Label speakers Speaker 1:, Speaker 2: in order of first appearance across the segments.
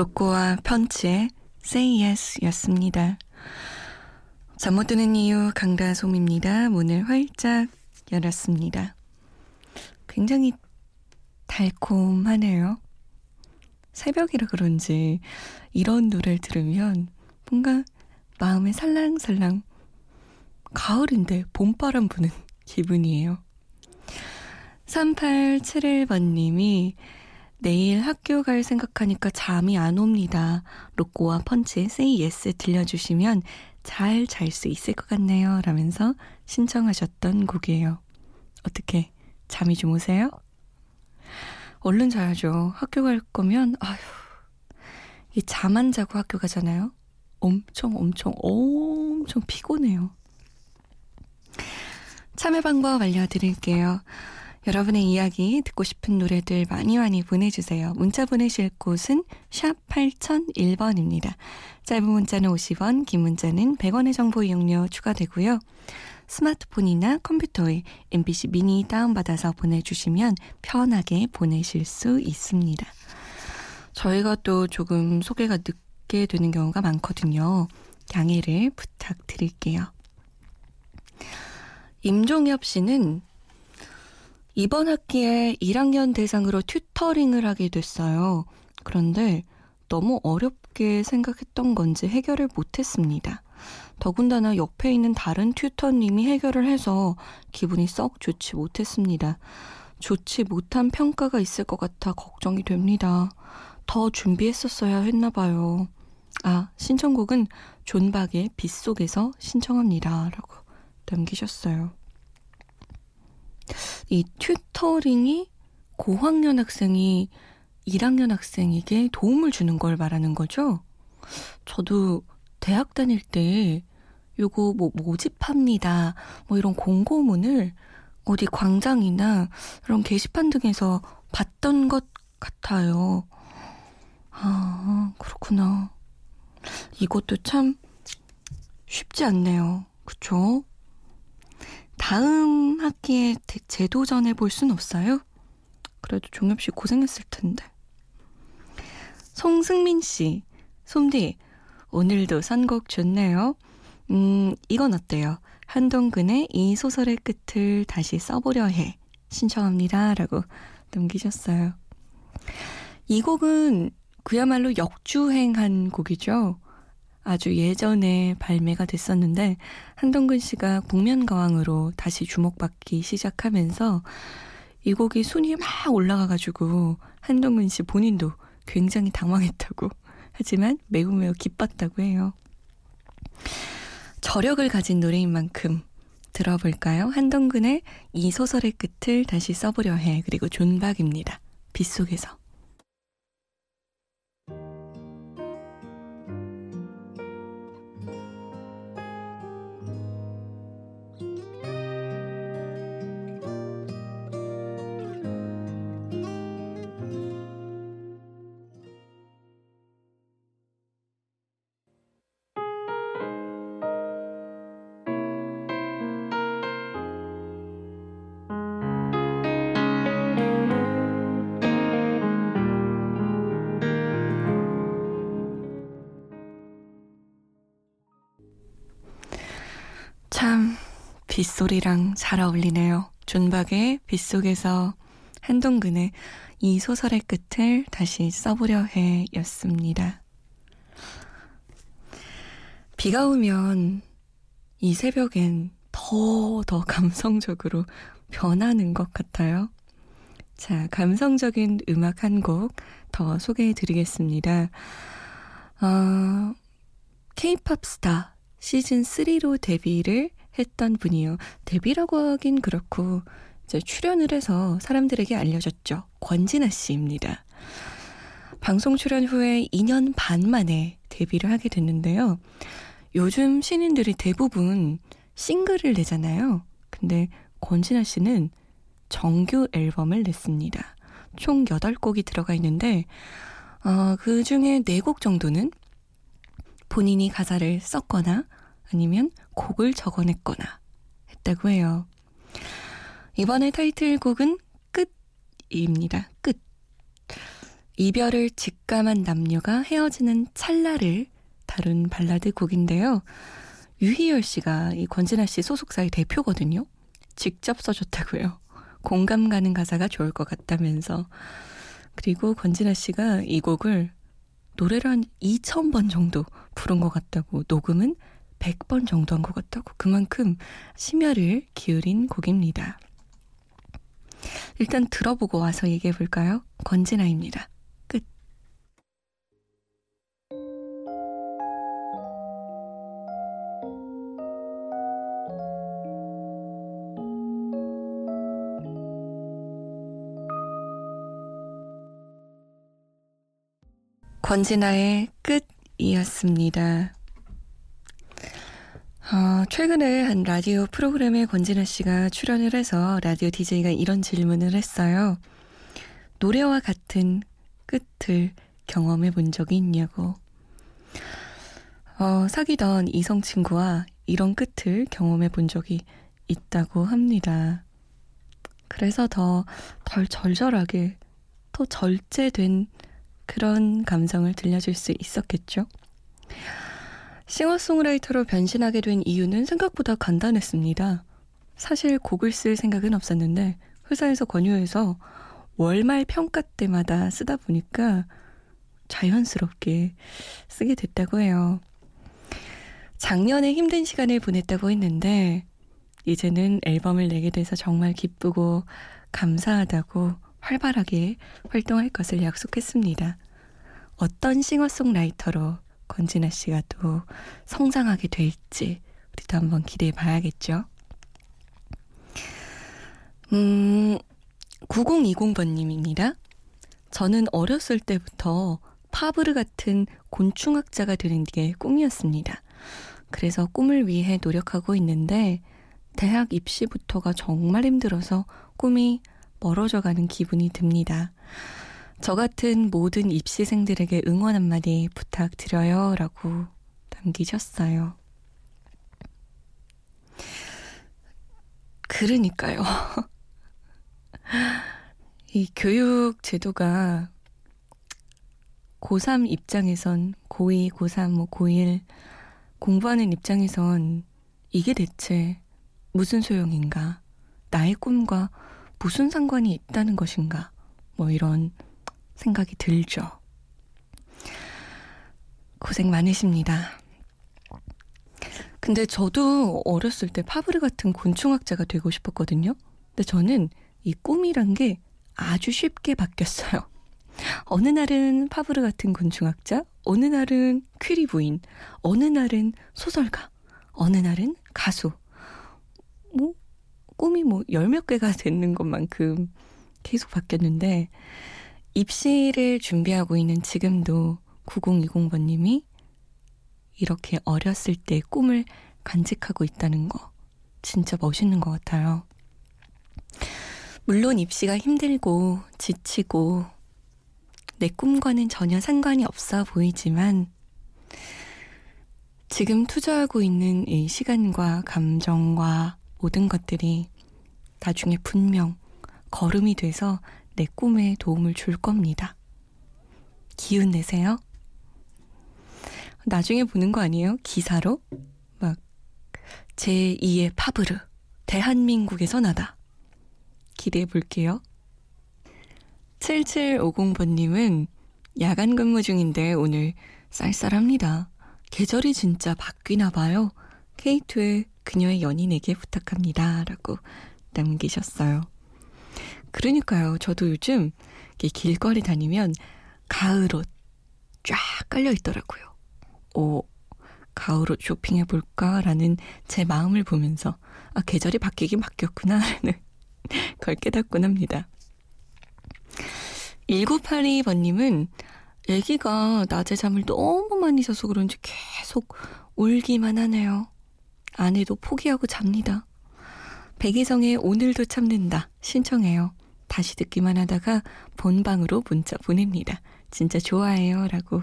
Speaker 1: 로꼬와 펀치의 Say Yes 였습니다. 잠 못 드는 이유 강다솜입니다. 문을 활짝 열었습니다. 굉장히 달콤하네요. 새벽이라 그런지 이런 노래를 들으면 뭔가 마음에 살랑살랑 가을인데 봄바람 부는 기분이에요. 3871번님이 내일 학교 갈 생각하니까 잠이 안 옵니다. 로꼬와 펀치의 Say Yes 들려주시면 잘 잘 수 있을 것 같네요. 라면서 신청하셨던 곡이에요. 어떻게 잠이 좀 오세요? 얼른 자야죠. 학교 갈 거면 아휴 이 잠 안 자고 학교 가잖아요. 엄청 엄청 엄청 피곤해요. 참여 방법 알려드릴게요. 여러분의 이야기 듣고 싶은 노래들 많이 많이 보내주세요. 문자 보내실 곳은 샵 8001번입니다. 짧은 문자는 50원, 긴 문자는 100원의 정보 이용료 추가되고요. 스마트폰이나 컴퓨터에 MBC 미니 다운받아서 보내주시면 편하게 보내실 수 있습니다. 저희가 또 조금 소개가 늦게 되는 경우가 많거든요. 양해를 부탁드릴게요. 임종엽 씨는 이번 학기에 1학년 대상으로 튜터링을 하게 됐어요. 그런데 너무 어렵게 생각했던 건지 해결을 못했습니다. 더군다나 옆에 있는 다른 튜터님이 해결을 해서 기분이 썩 좋지 못했습니다. 좋지 못한 평가가 있을 것 같아 걱정이 됩니다. 더 준비했었어야 했나 봐요. 아, 신청곡은 존박의 빗속에서 신청합니다. 라고 남기셨어요. 이 튜터링이 고학년 학생이 1학년 학생에게 도움을 주는 걸 말하는 거죠? 저도 대학 다닐 때 요거 뭐 모집합니다. 뭐 이런 공고문을 어디 광장이나 이런 게시판 등에서 봤던 것 같아요. 아, 그렇구나. 이것도 참 쉽지 않네요. 그쵸? 다음 학기에 재도전해 볼 순 없어요? 그래도 종엽 씨 고생했을 텐데. 송승민 씨, 솜디, 오늘도 선곡 좋네요. 음, 이건 어때요? 한동근의 이 소설의 끝을 다시 써보려 해. 신청합니다. 라고 남기셨어요. 이 곡은 그야말로 역주행한 곡이죠. 아주 예전에 발매가 됐었는데 한동근 씨가 국면가왕으로 다시 주목받기 시작하면서 이 곡이 순위에 막 올라가가지고 한동근 씨 본인도 굉장히 당황했다고 하지만 매우 매우 기뻤다고 해요. 저력을 가진 노래인 만큼 들어볼까요? 한동근의 이 소설의 끝을 다시 써보려 해. 그리고 존박입니다. 빗속에서. 빗소리랑 잘 어울리네요. 존박의 빗속에서 한동근의 이 소설의 끝을 다시 써보려 해 였습니다. 비가 오면 이 새벽엔 더, 더 감성적으로 변하는 것 같아요. 자, 감성적인 음악 한 곡 더 소개해 드리겠습니다. 어, K-팝 스타 시즌 3로 데뷔를 했던 분이요. 데뷔라고 하긴 그렇고 이제 출연을 해서 사람들에게 알려졌죠. 권진아 씨입니다. 방송 출연 후에 2년 반 만에 데뷔를 하게 됐는데요. 요즘 신인들이 대부분 싱글을 내잖아요. 근데 권진아 씨는 정규 앨범을 냈습니다. 총 8곡이 들어가 있는데, 어, 그 중에 4곡 정도는 본인이 가사를 썼거나 아니면 곡을 적어냈거나 했다고 해요. 이번에 타이틀곡은 끝입니다. 끝. 이별을 직감한 남녀가 헤어지는 찰나를 다룬 발라드 곡인데요. 유희열 씨가 이 권진아 씨 소속사의 대표거든요. 직접 써줬다고요. 공감 가는 가사가 좋을 것 같다면서. 그리고 권진아 씨가 이 곡을 노래를 한 2,000번 정도 부른 것 같다고, 녹음은 100번 정도 한 것 같다고, 그만큼 심혈을 기울인 곡입니다. 일단 들어보고 와서 얘기해 볼까요? 권진아입니다. 끝. 권진아의 끝이었습니다. 어, 최근에 한 라디오 프로그램에 권진아 씨가 출연을 해서 라디오 DJ가 이런 질문을 했어요. 노래와 같은 끝을 경험해 본 적이 있냐고. 어, 사귀던 이성 친구와 이런 끝을 경험해 본 적이 있다고 합니다. 그래서 더 덜 절절하게, 더 절제된 그런 감성을 들려줄 수 있었겠죠. 싱어송라이터로 변신하게 된 이유는 생각보다 간단했습니다. 사실 곡을 쓸 생각은 없었는데 회사에서 권유해서 월말 평가 때마다 쓰다 보니까 자연스럽게 쓰게 됐다고 해요. 작년에 힘든 시간을 보냈다고 했는데 이제는 앨범을 내게 돼서 정말 기쁘고 감사하다고 활발하게 활동할 것을 약속했습니다. 어떤 싱어송라이터로 권진아 씨가 또 성장하게 될지 우리도 한번 기대해 봐야겠죠. 음, 9020번님입니다. 저는 어렸을 때부터 파브르 같은 곤충학자가 되는 게 꿈이었습니다. 그래서 꿈을 위해 노력하고 있는데 대학 입시부터가 정말 힘들어서 꿈이 멀어져 가는 기분이 듭니다. 저 같은 모든 입시생들에게 응원 한마디 부탁드려요. 라고 남기셨어요. 그러니까요. 이 교육 제도가 고3 입장에선 고2, 고3, 뭐 고1 공부하는 입장에선 이게 대체 무슨 소용인가? 나의 꿈과 무슨 상관이 있다는 것인가? 뭐 이런 생각이 들죠. 고생 많으십니다. 근데 저도 어렸을 때 파브르 같은 곤충학자가 되고 싶었거든요. 근데 저는 이 꿈이란 게 아주 쉽게 바뀌었어요. 어느 날은 파브르 같은 곤충학자, 어느 날은 퀴리 부인, 어느 날은 소설가, 어느 날은 가수. 뭐, 꿈이 뭐 열 몇 개가 되는 것만큼 계속 바뀌었는데, 입시를 준비하고 있는 지금도 9020번님이 이렇게 어렸을 때 꿈을 간직하고 있다는 거 진짜 멋있는 것 같아요. 물론 입시가 힘들고 지치고 내 꿈과는 전혀 상관이 없어 보이지만 지금 투자하고 있는 이 시간과 감정과 모든 것들이 나중에 분명 걸음이 돼서 내 꿈에 도움을 줄 겁니다. 기운 내세요. 나중에 보는 거 아니에요? 기사로? 막, 제2의 파브르, 대한민국에서 나다. 기대해 볼게요. 7750번님은 야간 근무 중인데 오늘 쌀쌀합니다. 계절이 진짜 바뀌나 봐요. K2의 그녀의 연인에게 부탁합니다. 라고 남기셨어요. 그러니까요. 저도 요즘 길거리 다니면 가을 옷 쫙 깔려 있더라고요. 오, 가을 옷 쇼핑해 볼까라는 제 마음을 보면서 아, 계절이 바뀌긴 바뀌었구나라는 걸 깨닫곤 합니다. 1982번님은 애기가 낮에 잠을 너무 많이 자서 그런지 계속 울기만 하네요. 아내도 포기하고 잡니다. 백이성의 오늘도 참는다 신청해요. 다시 듣기만 하다가 본방으로 문자 보냅니다. 진짜 좋아해요. 라고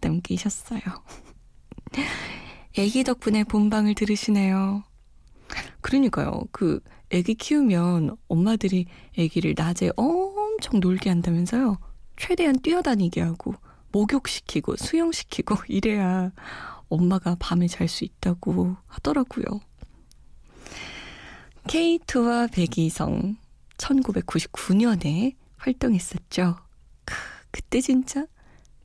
Speaker 1: 남기셨어요. 애기 덕분에 본방을 들으시네요. 그러니까요. 그 애기 키우면 엄마들이 애기를 낮에 엄청 놀게 한다면서요. 최대한 뛰어다니게 하고 목욕시키고 수영시키고 이래야 엄마가 밤에 잘 수 있다고 하더라고요. K2와 백이성 1999년에 활동했었죠. 크, 그때 진짜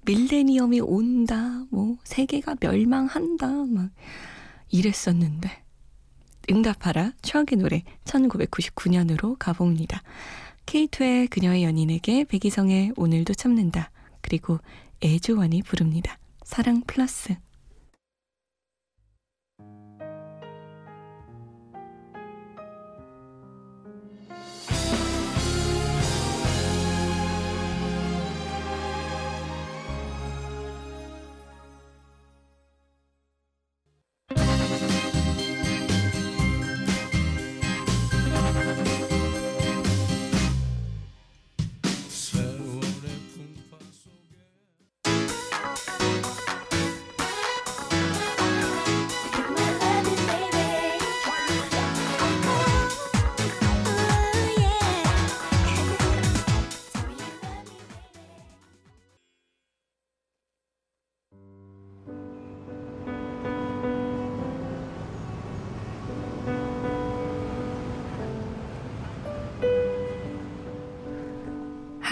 Speaker 1: 밀레니엄이 온다, 뭐 세계가 멸망한다, 막 이랬었는데 응답하라 추억의 노래 1999년으로 가봅니다. K2의 그녀의 연인에게 백이성의 오늘도 참는다. 그리고 애주원이 부릅니다. 사랑 플러스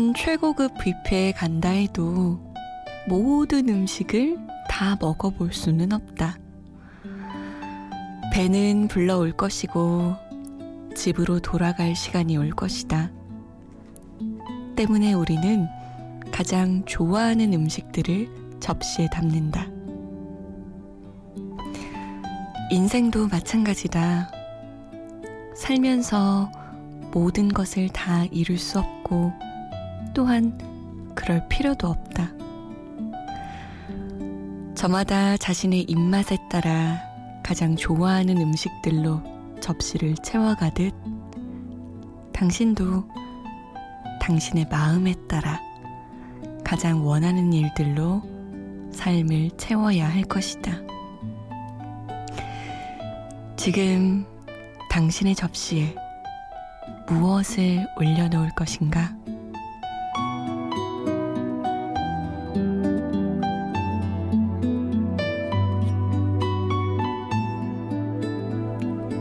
Speaker 1: 어떤 최고급 뷔페에 간다 해도 모든 음식을 다 먹어볼 수는 없다. 배는 불러올 것이고 집으로 돌아갈 시간이 올 것이다. 때문에 우리는 가장 좋아하는 음식들을 접시에 담는다. 인생도 마찬가지다. 살면서 모든 것을 다 이룰 수 없고 또한 그럴 필요도 없다. 저마다 자신의 입맛에 따라 가장 좋아하는 음식들로 접시를 채워가듯 당신도 당신의 마음에 따라 가장 원하는 일들로 삶을 채워야 할 것이다. 지금 당신의 접시에 무엇을 올려놓을 것인가?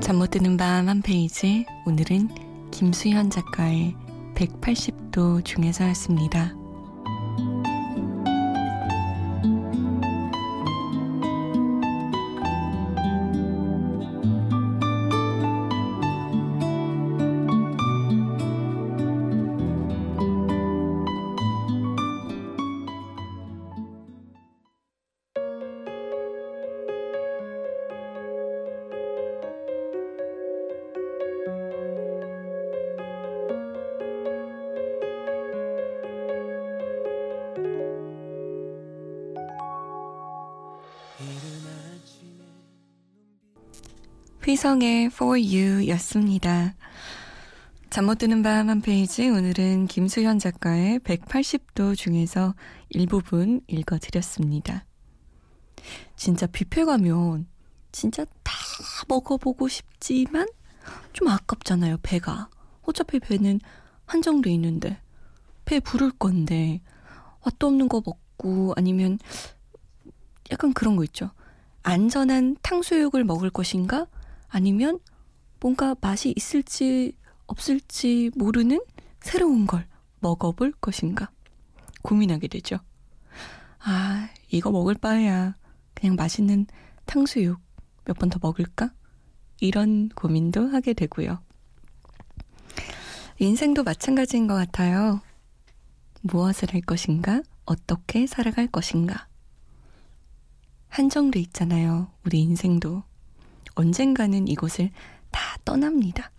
Speaker 1: 잠 못 드는 밤 한 페이지 오늘은 김수현 작가의 180도 중에서였습니다. 휘성의 For You 였습니다. 잠 못 드는 밤 한 페이지 오늘은 김수현 작가의 180도 중에서 일부분 읽어드렸습니다. 진짜 뷔페 가면 진짜 다 먹어보고 싶지만 좀 아깝잖아요, 배가. 어차피 배는 한정돼 있는데 배 부를 건데 맛도 없는 거 먹고 아니면 약간 그런 거 있죠. 안전한 탕수육을 먹을 것인가? 아니면 뭔가 맛이 있을지 없을지 모르는 새로운 걸 먹어볼 것인가? 고민하게 되죠. 아, 이거 먹을 바에야 그냥 맛있는 탕수육 몇 번 더 먹을까? 이런 고민도 하게 되고요. 인생도 마찬가지인 것 같아요. 무엇을 할 것인가? 어떻게 살아갈 것인가? 한정돼 있잖아요. 우리 인생도. 언젠가는 이곳을 다 떠납니다.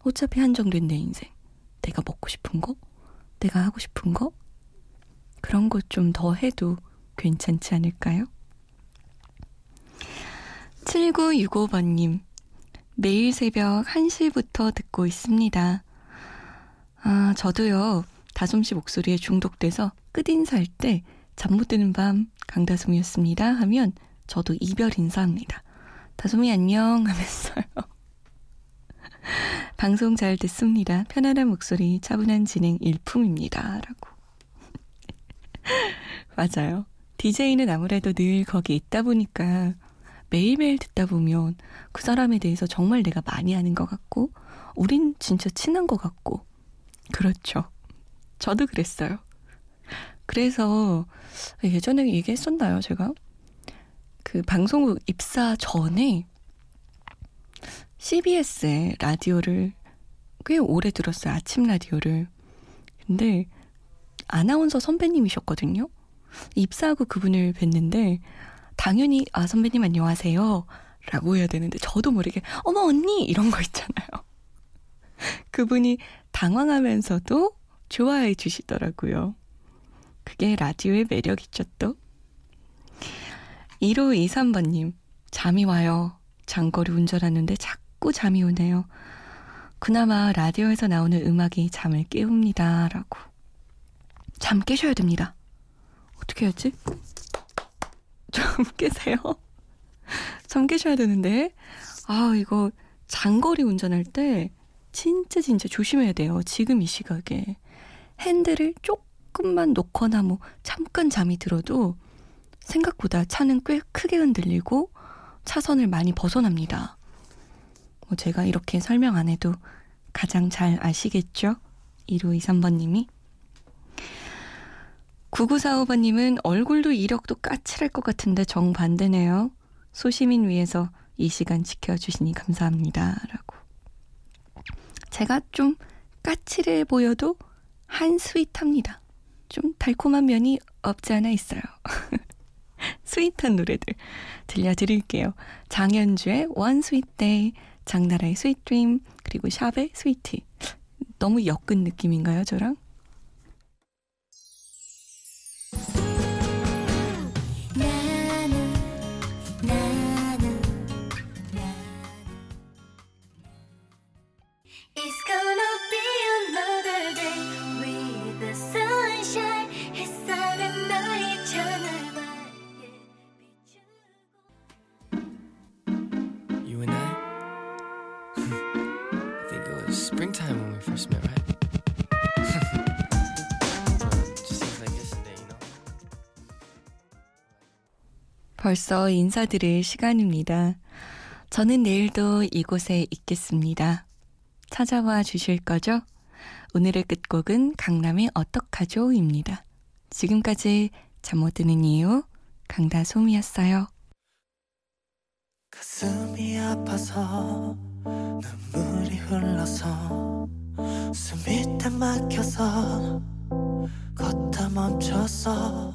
Speaker 1: 어차피 한정된 내 인생. 내가 먹고 싶은 거? 내가 하고 싶은 거? 그런 것 좀 더 해도 괜찮지 않을까요? 7965번님, 매일 새벽 1시부터 듣고 있습니다. 아, 저도요, 다솜 씨 목소리에 중독돼서 끝인사할 때 잠 못 드는 밤 강다솜이었습니다 하면 저도 이별 인사합니다. 다솜이 안녕 하면서요. 방송 잘 듣습니다. 편안한 목소리, 차분한 진행 일품입니다. 라고. 맞아요. DJ는 아무래도 늘 거기 있다 보니까 매일매일 듣다 보면 그 사람에 대해서 정말 내가 많이 아는 것 같고, 우린 진짜 친한 것 같고, 그렇죠. 저도 그랬어요. 그래서 예전에 얘기했었나요, 제가? 그 방송국 입사 전에 CBS의 라디오를 꽤 오래 들었어요. 아침 라디오를. 근데 아나운서 선배님이셨거든요. 입사하고 그분을 뵀는데 당연히 아 선배님 안녕하세요 라고 해야 되는데 저도 모르게 어머 언니 이런 거 있잖아요. 그분이 당황하면서도 좋아해 주시더라고요. 그게 라디오의 매력이죠 또. 1523번님 잠이 와요. 장거리 운전하는데 자꾸 잠이 오네요. 그나마 라디오에서 나오는 음악이 잠을 깨웁니다. 라고. 잠 깨셔야 됩니다. 어떻게 해야지? 좀 깨세요. 잠 깨셔야 되는데. 아, 이거 장거리 운전할 때 진짜 진짜 조심해야 돼요. 지금 이 시각에. 핸들을 조금만 놓거나 뭐 잠깐 잠이 들어도 생각보다 차는 꽤 크게 흔들리고 차선을 많이 벗어납니다. 뭐 제가 이렇게 설명 안 해도 가장 잘 아시겠죠? 1523번님이. 9945번님은 얼굴도 이력도 까칠할 것 같은데 정반대네요. 소시민 위해서 이 시간 지켜주시니 감사합니다. 라고. 제가 좀 까칠해 보여도 한 스윗합니다. 좀 달콤한 면이 없지 않아 있어요. 스윗한 노래들 들려드릴게요. 장현주의 One Sweet Day, 장나라의 Sweet Dream, 그리고 샵의 스위티. 너무 엮은 느낌인가요, 저랑? 벌써 인사드릴 시간입니다. 저는 내일도 이곳에 있겠습니다. 찾아와 주실 거죠? 오늘의 끝곡은 강남의 어떡하죠입니다. 지금까지 잠 못 드는 이유 강다솜이었어요.
Speaker 2: 가슴이 아파서 눈물이 흘러서 숨이 다 막혀서 걷다 멈췄어